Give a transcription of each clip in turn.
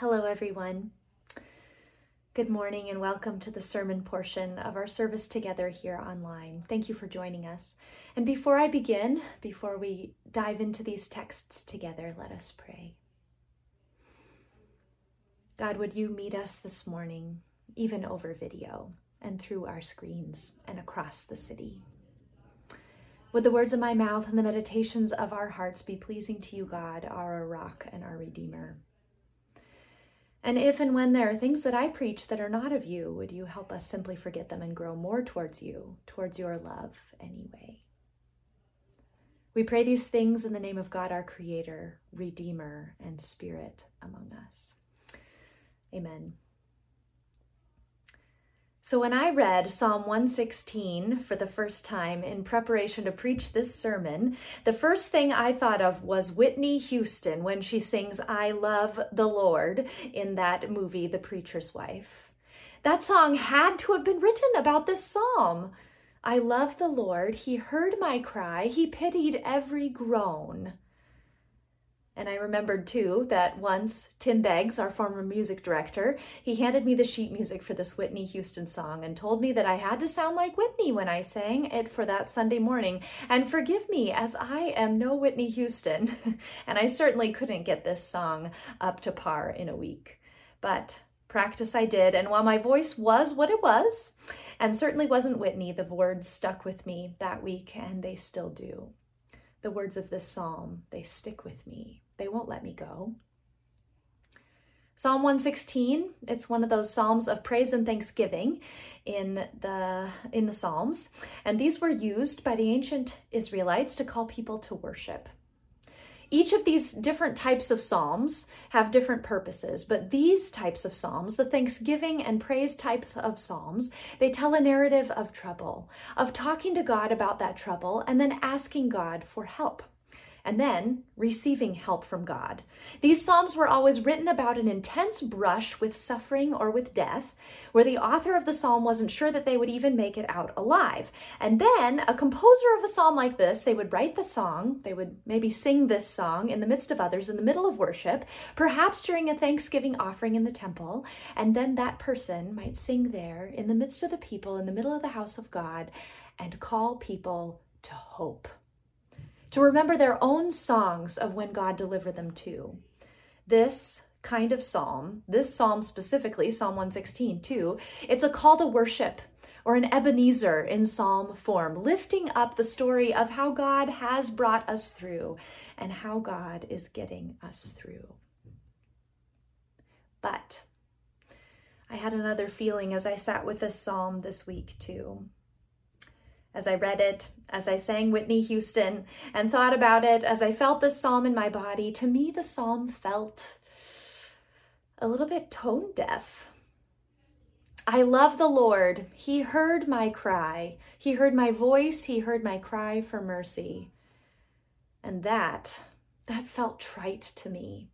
Hello, everyone. Good morning and welcome to the sermon portion of our service together here online. Thank you for joining us. And before I begin, before we dive into these texts together, let us pray. God, would you meet us this morning, even over video and through our screens and across the city? Would the words of my mouth and the meditations of our hearts be pleasing to you, God, our rock and our redeemer? And if and when there are things that I preach that are not of you, would you help us simply forget them and grow more towards you, towards your love anyway? We pray these things in the name of God, our Creator, Redeemer, and Spirit among us. Amen. So, when I read Psalm 116 for the first time in preparation to preach this sermon, the first thing I thought of was Whitney Houston when she sings I Love the Lord in that movie, The Preacher's Wife. That song had to have been written about this psalm. I love the Lord. He heard my cry, He pitied every groan. And I remembered too that once Tim Beggs, our former music director, he handed me the sheet music for this Whitney Houston song and told me that I had to sound like Whitney when I sang it for that Sunday morning. And forgive me, as I am no Whitney Houston, and I certainly couldn't get this song up to par in a week. But practice I did, and while my voice was what it was, and certainly wasn't Whitney, the words stuck with me that week, and they still do. The words of this psalm, they stick with me. They won't let me go. Psalm 116, it's one of those psalms of praise and thanksgiving in the in the Psalms, and these were used by the ancient Israelites to call people to worship. Each of these different types of psalms have different purposes, but these types of psalms, the thanksgiving and praise types of psalms, they tell a narrative of trouble, of talking to God about that trouble and then asking God for help and then receiving help from God. These Psalms were always written about an intense brush with suffering or with death, where the author of the Psalm wasn't sure that they would even make it out alive. And then a composer of a Psalm like this, they would write the song, they would maybe sing this song in the midst of others in the middle of worship, perhaps during a Thanksgiving offering in the temple, and then that person might sing there in the midst of the people, in the middle of the house of God, and call people to hope to remember their own songs of when God delivered them to. This kind of psalm, this psalm specifically, Psalm 116, too, it's a call to worship or an Ebenezer in psalm form, lifting up the story of how God has brought us through and how God is getting us through. But I had another feeling as I sat with this psalm this week, too as I read it, as I sang Whitney Houston and thought about it, as I felt this psalm in my body, to me the psalm felt a little bit tone deaf. I love the Lord. He heard my cry. He heard my voice. He heard my cry for mercy. And that, that felt trite to me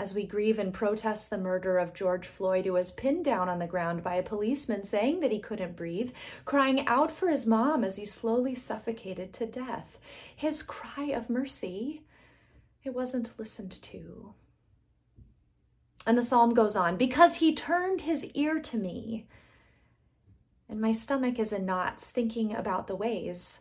as we grieve and protest the murder of George Floyd, who was pinned down on the ground by a policeman saying that he couldn't breathe, crying out for his mom as he slowly suffocated to death. His cry of mercy, it wasn't listened to. And the psalm goes on because he turned his ear to me. And my stomach is in knots thinking about the ways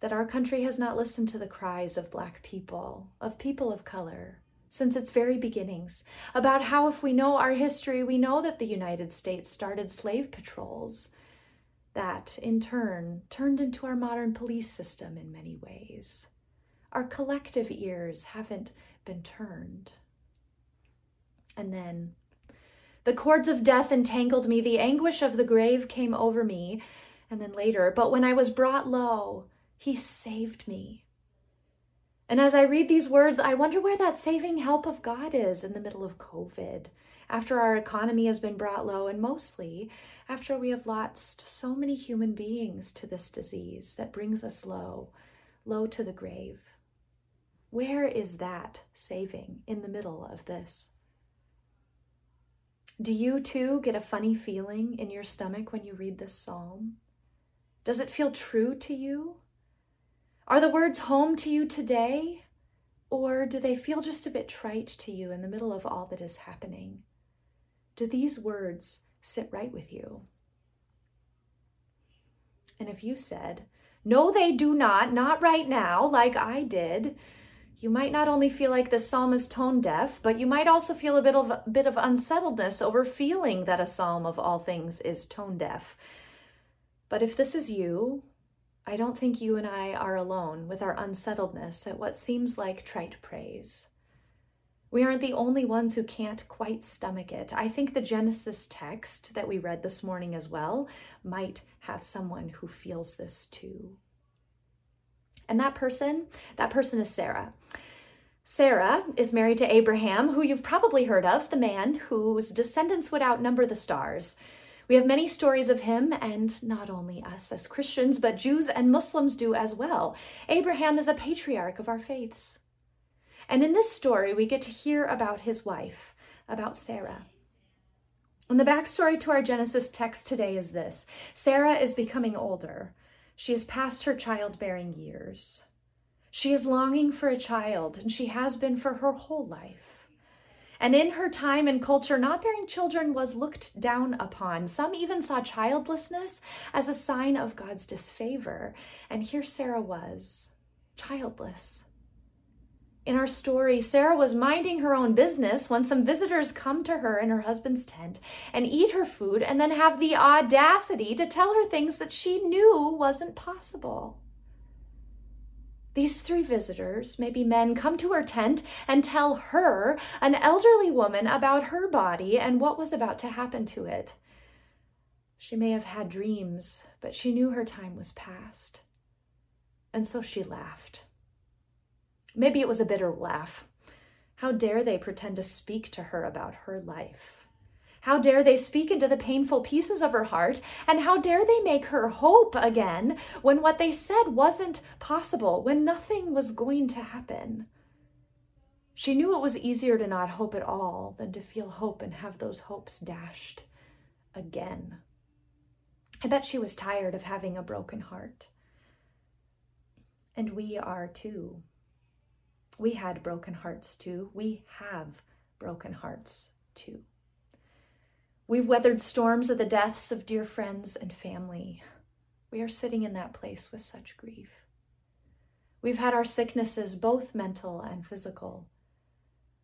that our country has not listened to the cries of Black people, of people of color since its very beginnings, about how if we know our history, we know that the United States started slave patrols that, in turn, turned into our modern police system in many ways. Our collective ears haven't been turned. And then, the cords of death entangled me, the anguish of the grave came over me, and then later, but when I was brought low, he saved me and as I read these words, I wonder where that saving help of God is in the middle of COVID, after our economy has been brought low, and mostly after we have lost so many human beings to this disease that brings us low, low to the grave. Where is that saving in the middle of this? Do you too get a funny feeling in your stomach when you read this psalm? Does it feel true to you? Are the words home to you today? Or do they feel just a bit trite to you in the middle of all that is happening? Do these words sit right with you? And if you said, No, they do not, not right now, like I did, you might not only feel like the psalm is tone deaf, but you might also feel a bit of a bit of unsettledness over feeling that a psalm of all things is tone deaf. But if this is you, I don't think you and I are alone with our unsettledness at what seems like trite praise. We aren't the only ones who can't quite stomach it. I think the Genesis text that we read this morning as well might have someone who feels this too. And that person, that person is Sarah. Sarah is married to Abraham, who you've probably heard of, the man whose descendants would outnumber the stars. We have many stories of him, and not only us as Christians, but Jews and Muslims do as well. Abraham is a patriarch of our faiths. And in this story, we get to hear about his wife, about Sarah. And the backstory to our Genesis text today is this Sarah is becoming older. She has passed her childbearing years. She is longing for a child, and she has been for her whole life. And in her time and culture, not bearing children was looked down upon. Some even saw childlessness as a sign of God's disfavor. And here Sarah was, childless. In our story, Sarah was minding her own business when some visitors come to her in her husband's tent and eat her food and then have the audacity to tell her things that she knew wasn't possible. These three visitors, maybe men, come to her tent and tell her, an elderly woman, about her body and what was about to happen to it. She may have had dreams, but she knew her time was past. And so she laughed. Maybe it was a bitter laugh. How dare they pretend to speak to her about her life? How dare they speak into the painful pieces of her heart? And how dare they make her hope again when what they said wasn't possible, when nothing was going to happen? She knew it was easier to not hope at all than to feel hope and have those hopes dashed again. I bet she was tired of having a broken heart. And we are too. We had broken hearts too. We have broken hearts too. We've weathered storms of the deaths of dear friends and family. We are sitting in that place with such grief. We've had our sicknesses, both mental and physical.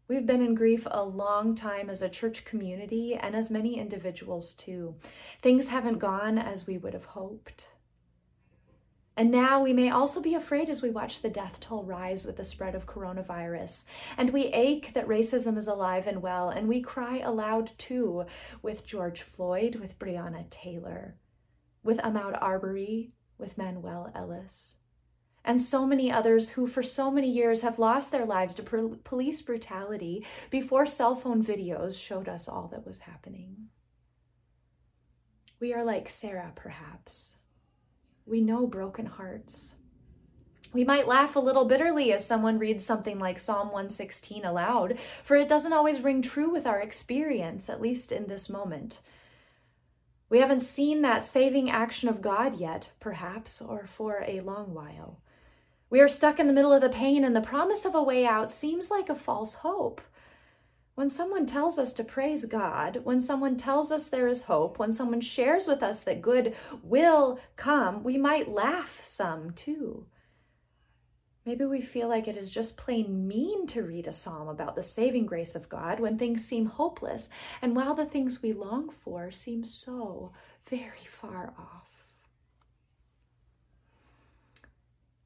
We've been in grief a long time as a church community and as many individuals too. Things haven't gone as we would have hoped. And now we may also be afraid as we watch the death toll rise with the spread of coronavirus. And we ache that racism is alive and well. And we cry aloud too with George Floyd, with Breonna Taylor, with Ahmaud Arbery, with Manuel Ellis. And so many others who, for so many years, have lost their lives to police brutality before cell phone videos showed us all that was happening. We are like Sarah, perhaps we know broken hearts. We might laugh a little bitterly as someone reads something like Psalm 116 aloud, for it doesn't always ring true with our experience, at least in this moment. We haven't seen that saving action of God yet, perhaps, or for a long while. We are stuck in the middle of the pain, and the promise of a way out seems like a false hope. When someone tells us to praise God, when someone tells us there is hope, when someone shares with us that good will come, we might laugh some too. Maybe we feel like it is just plain mean to read a psalm about the saving grace of God when things seem hopeless and while the things we long for seem so very far off.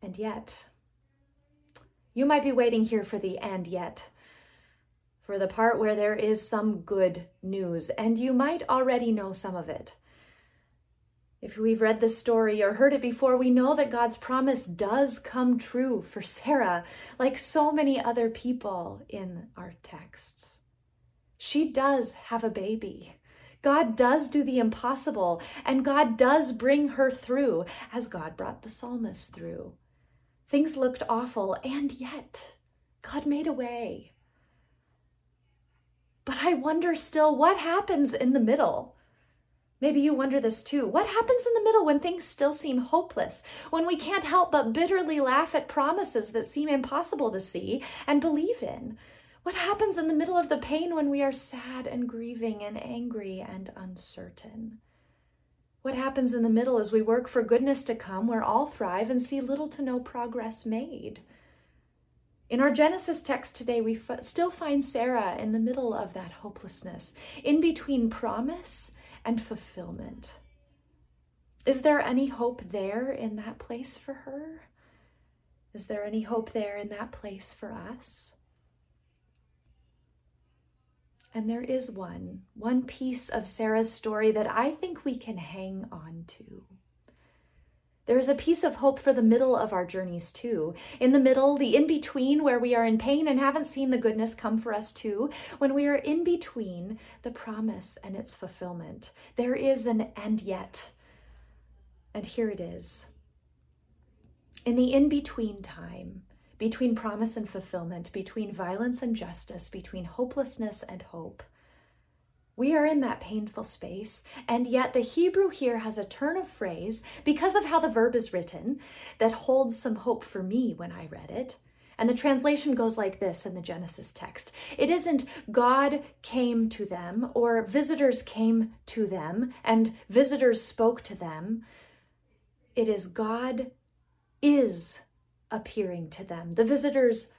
And yet, you might be waiting here for the and yet for the part where there is some good news, and you might already know some of it. If we've read this story or heard it before, we know that God's promise does come true for Sarah, like so many other people in our texts. She does have a baby. God does do the impossible, and God does bring her through, as God brought the psalmist through. Things looked awful, and yet God made a way. But I wonder still what happens in the middle. Maybe you wonder this too. What happens in the middle when things still seem hopeless? When we can't help but bitterly laugh at promises that seem impossible to see and believe in? What happens in the middle of the pain when we are sad and grieving and angry and uncertain? What happens in the middle as we work for goodness to come where all thrive and see little to no progress made? In our Genesis text today, we f- still find Sarah in the middle of that hopelessness, in between promise and fulfillment. Is there any hope there in that place for her? Is there any hope there in that place for us? And there is one, one piece of Sarah's story that I think we can hang on to. There is a piece of hope for the middle of our journeys, too. In the middle, the in between, where we are in pain and haven't seen the goodness come for us, too, when we are in between the promise and its fulfillment, there is an and yet. And here it is. In the in between time, between promise and fulfillment, between violence and justice, between hopelessness and hope, we are in that painful space, and yet the Hebrew here has a turn of phrase because of how the verb is written that holds some hope for me when I read it. And the translation goes like this in the Genesis text It isn't God came to them or visitors came to them and visitors spoke to them. It is God is appearing to them. The visitors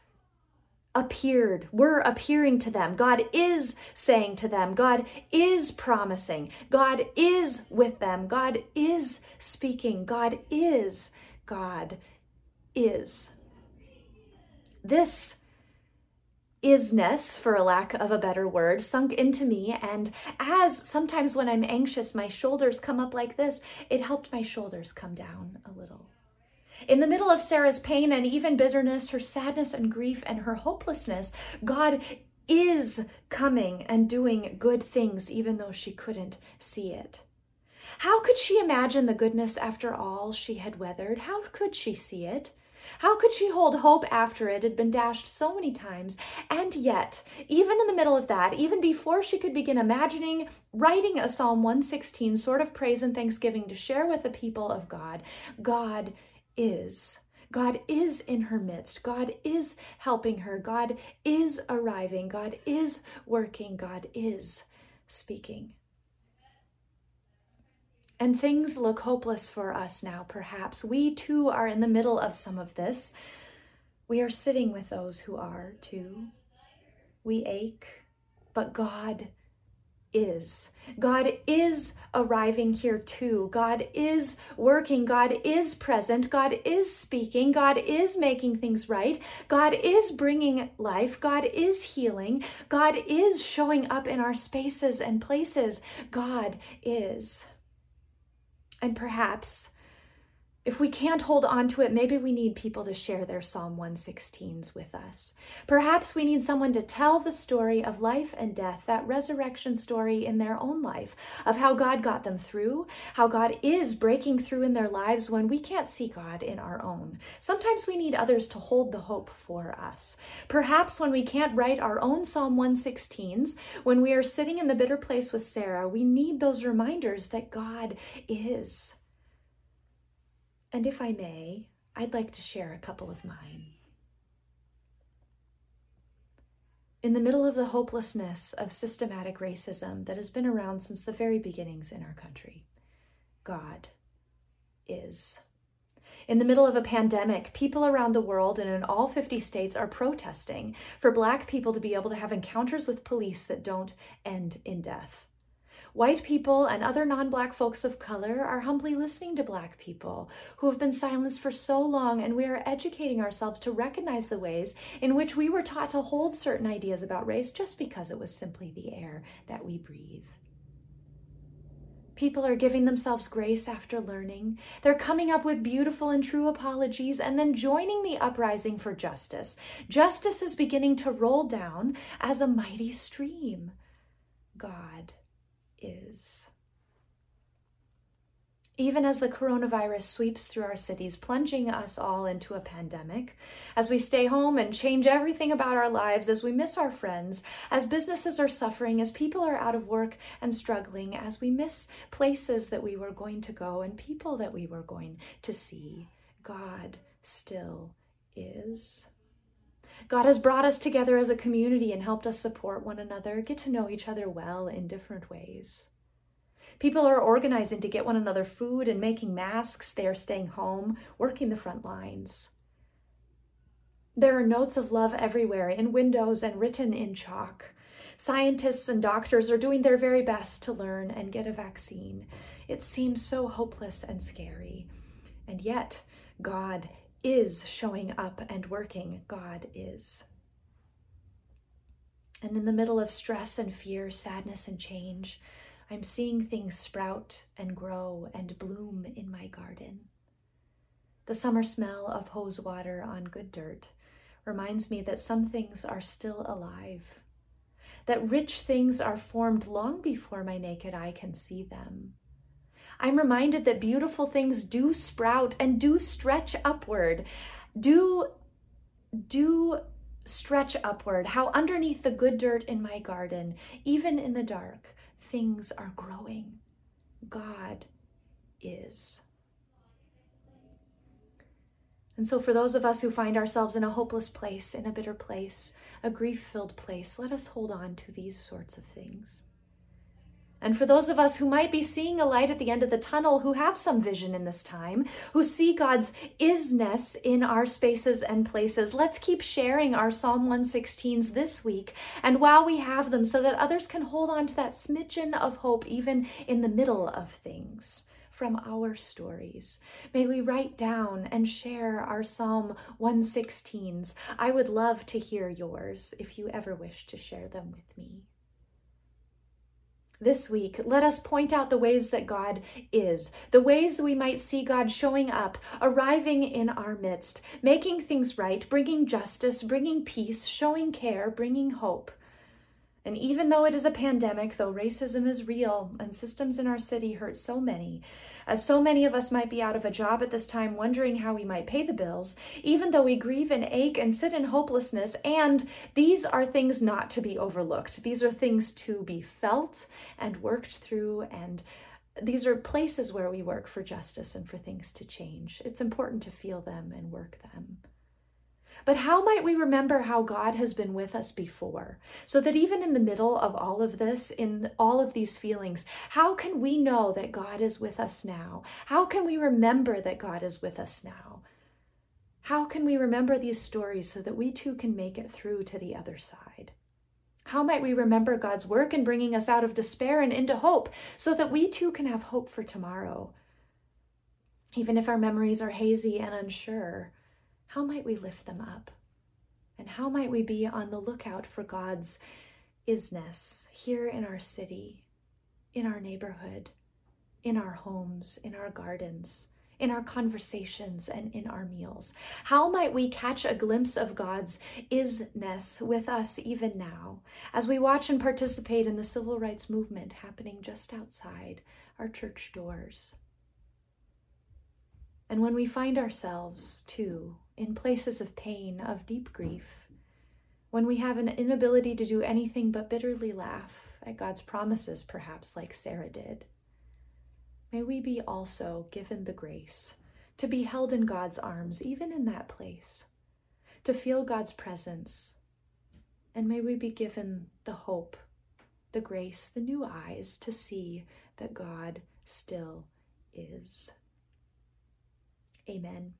appeared, were appearing to them. God is saying to them. God is promising. God is with them. God is speaking. God is. God is. This isness, for a lack of a better word, sunk into me. And as sometimes when I'm anxious, my shoulders come up like this, it helped my shoulders come down a little. In the middle of Sarah's pain and even bitterness, her sadness and grief and her hopelessness, God is coming and doing good things, even though she couldn't see it. How could she imagine the goodness after all she had weathered? How could she see it? How could she hold hope after it had been dashed so many times? And yet, even in the middle of that, even before she could begin imagining writing a Psalm 116 sort of praise and thanksgiving to share with the people of God, God is. God is in her midst. God is helping her. God is arriving. God is working. God is speaking. And things look hopeless for us now, perhaps. We too are in the middle of some of this. We are sitting with those who are too. We ache, but God is. God is arriving here too. God is working. God is present. God is speaking. God is making things right. God is bringing life. God is healing. God is showing up in our spaces and places. God is. And perhaps if we can't hold on to it, maybe we need people to share their Psalm 116s with us. Perhaps we need someone to tell the story of life and death, that resurrection story in their own life, of how God got them through, how God is breaking through in their lives when we can't see God in our own. Sometimes we need others to hold the hope for us. Perhaps when we can't write our own Psalm 116s, when we are sitting in the bitter place with Sarah, we need those reminders that God is. And if I may, I'd like to share a couple of mine. In the middle of the hopelessness of systematic racism that has been around since the very beginnings in our country, God is. In the middle of a pandemic, people around the world and in all 50 states are protesting for Black people to be able to have encounters with police that don't end in death. White people and other non Black folks of color are humbly listening to Black people who have been silenced for so long, and we are educating ourselves to recognize the ways in which we were taught to hold certain ideas about race just because it was simply the air that we breathe. People are giving themselves grace after learning. They're coming up with beautiful and true apologies and then joining the uprising for justice. Justice is beginning to roll down as a mighty stream. God is. even as the coronavirus sweeps through our cities, plunging us all into a pandemic, as we stay home and change everything about our lives, as we miss our friends, as businesses are suffering, as people are out of work and struggling, as we miss places that we were going to go and people that we were going to see, God still is. God has brought us together as a community and helped us support one another, get to know each other well in different ways. People are organizing to get one another food and making masks. They are staying home, working the front lines. There are notes of love everywhere, in windows and written in chalk. Scientists and doctors are doing their very best to learn and get a vaccine. It seems so hopeless and scary. And yet, God is showing up and working. God is. And in the middle of stress and fear, sadness and change, I'm seeing things sprout and grow and bloom in my garden. The summer smell of hose water on good dirt reminds me that some things are still alive, that rich things are formed long before my naked eye can see them. I'm reminded that beautiful things do sprout and do stretch upward, do do stretch upward, how underneath the good dirt in my garden, even in the dark, things are growing. God is. And so, for those of us who find ourselves in a hopeless place, in a bitter place, a grief filled place, let us hold on to these sorts of things. And for those of us who might be seeing a light at the end of the tunnel, who have some vision in this time, who see God's isness in our spaces and places, let's keep sharing our Psalm 116s this week and while we have them so that others can hold on to that smidgen of hope even in the middle of things from our stories. May we write down and share our Psalm 116s. I would love to hear yours if you ever wish to share them with me. This week, let us point out the ways that God is, the ways we might see God showing up, arriving in our midst, making things right, bringing justice, bringing peace, showing care, bringing hope. And even though it is a pandemic, though racism is real and systems in our city hurt so many, as so many of us might be out of a job at this time, wondering how we might pay the bills, even though we grieve and ache and sit in hopelessness, and these are things not to be overlooked. These are things to be felt and worked through, and these are places where we work for justice and for things to change. It's important to feel them and work them. But how might we remember how God has been with us before? So that even in the middle of all of this, in all of these feelings, how can we know that God is with us now? How can we remember that God is with us now? How can we remember these stories so that we too can make it through to the other side? How might we remember God's work in bringing us out of despair and into hope so that we too can have hope for tomorrow? Even if our memories are hazy and unsure, how might we lift them up? And how might we be on the lookout for God's isness here in our city, in our neighborhood, in our homes, in our gardens, in our conversations, and in our meals? How might we catch a glimpse of God's isness with us even now as we watch and participate in the civil rights movement happening just outside our church doors? And when we find ourselves, too, in places of pain, of deep grief, when we have an inability to do anything but bitterly laugh at God's promises, perhaps like Sarah did. May we be also given the grace to be held in God's arms, even in that place, to feel God's presence. And may we be given the hope, the grace, the new eyes to see that God still is. Amen.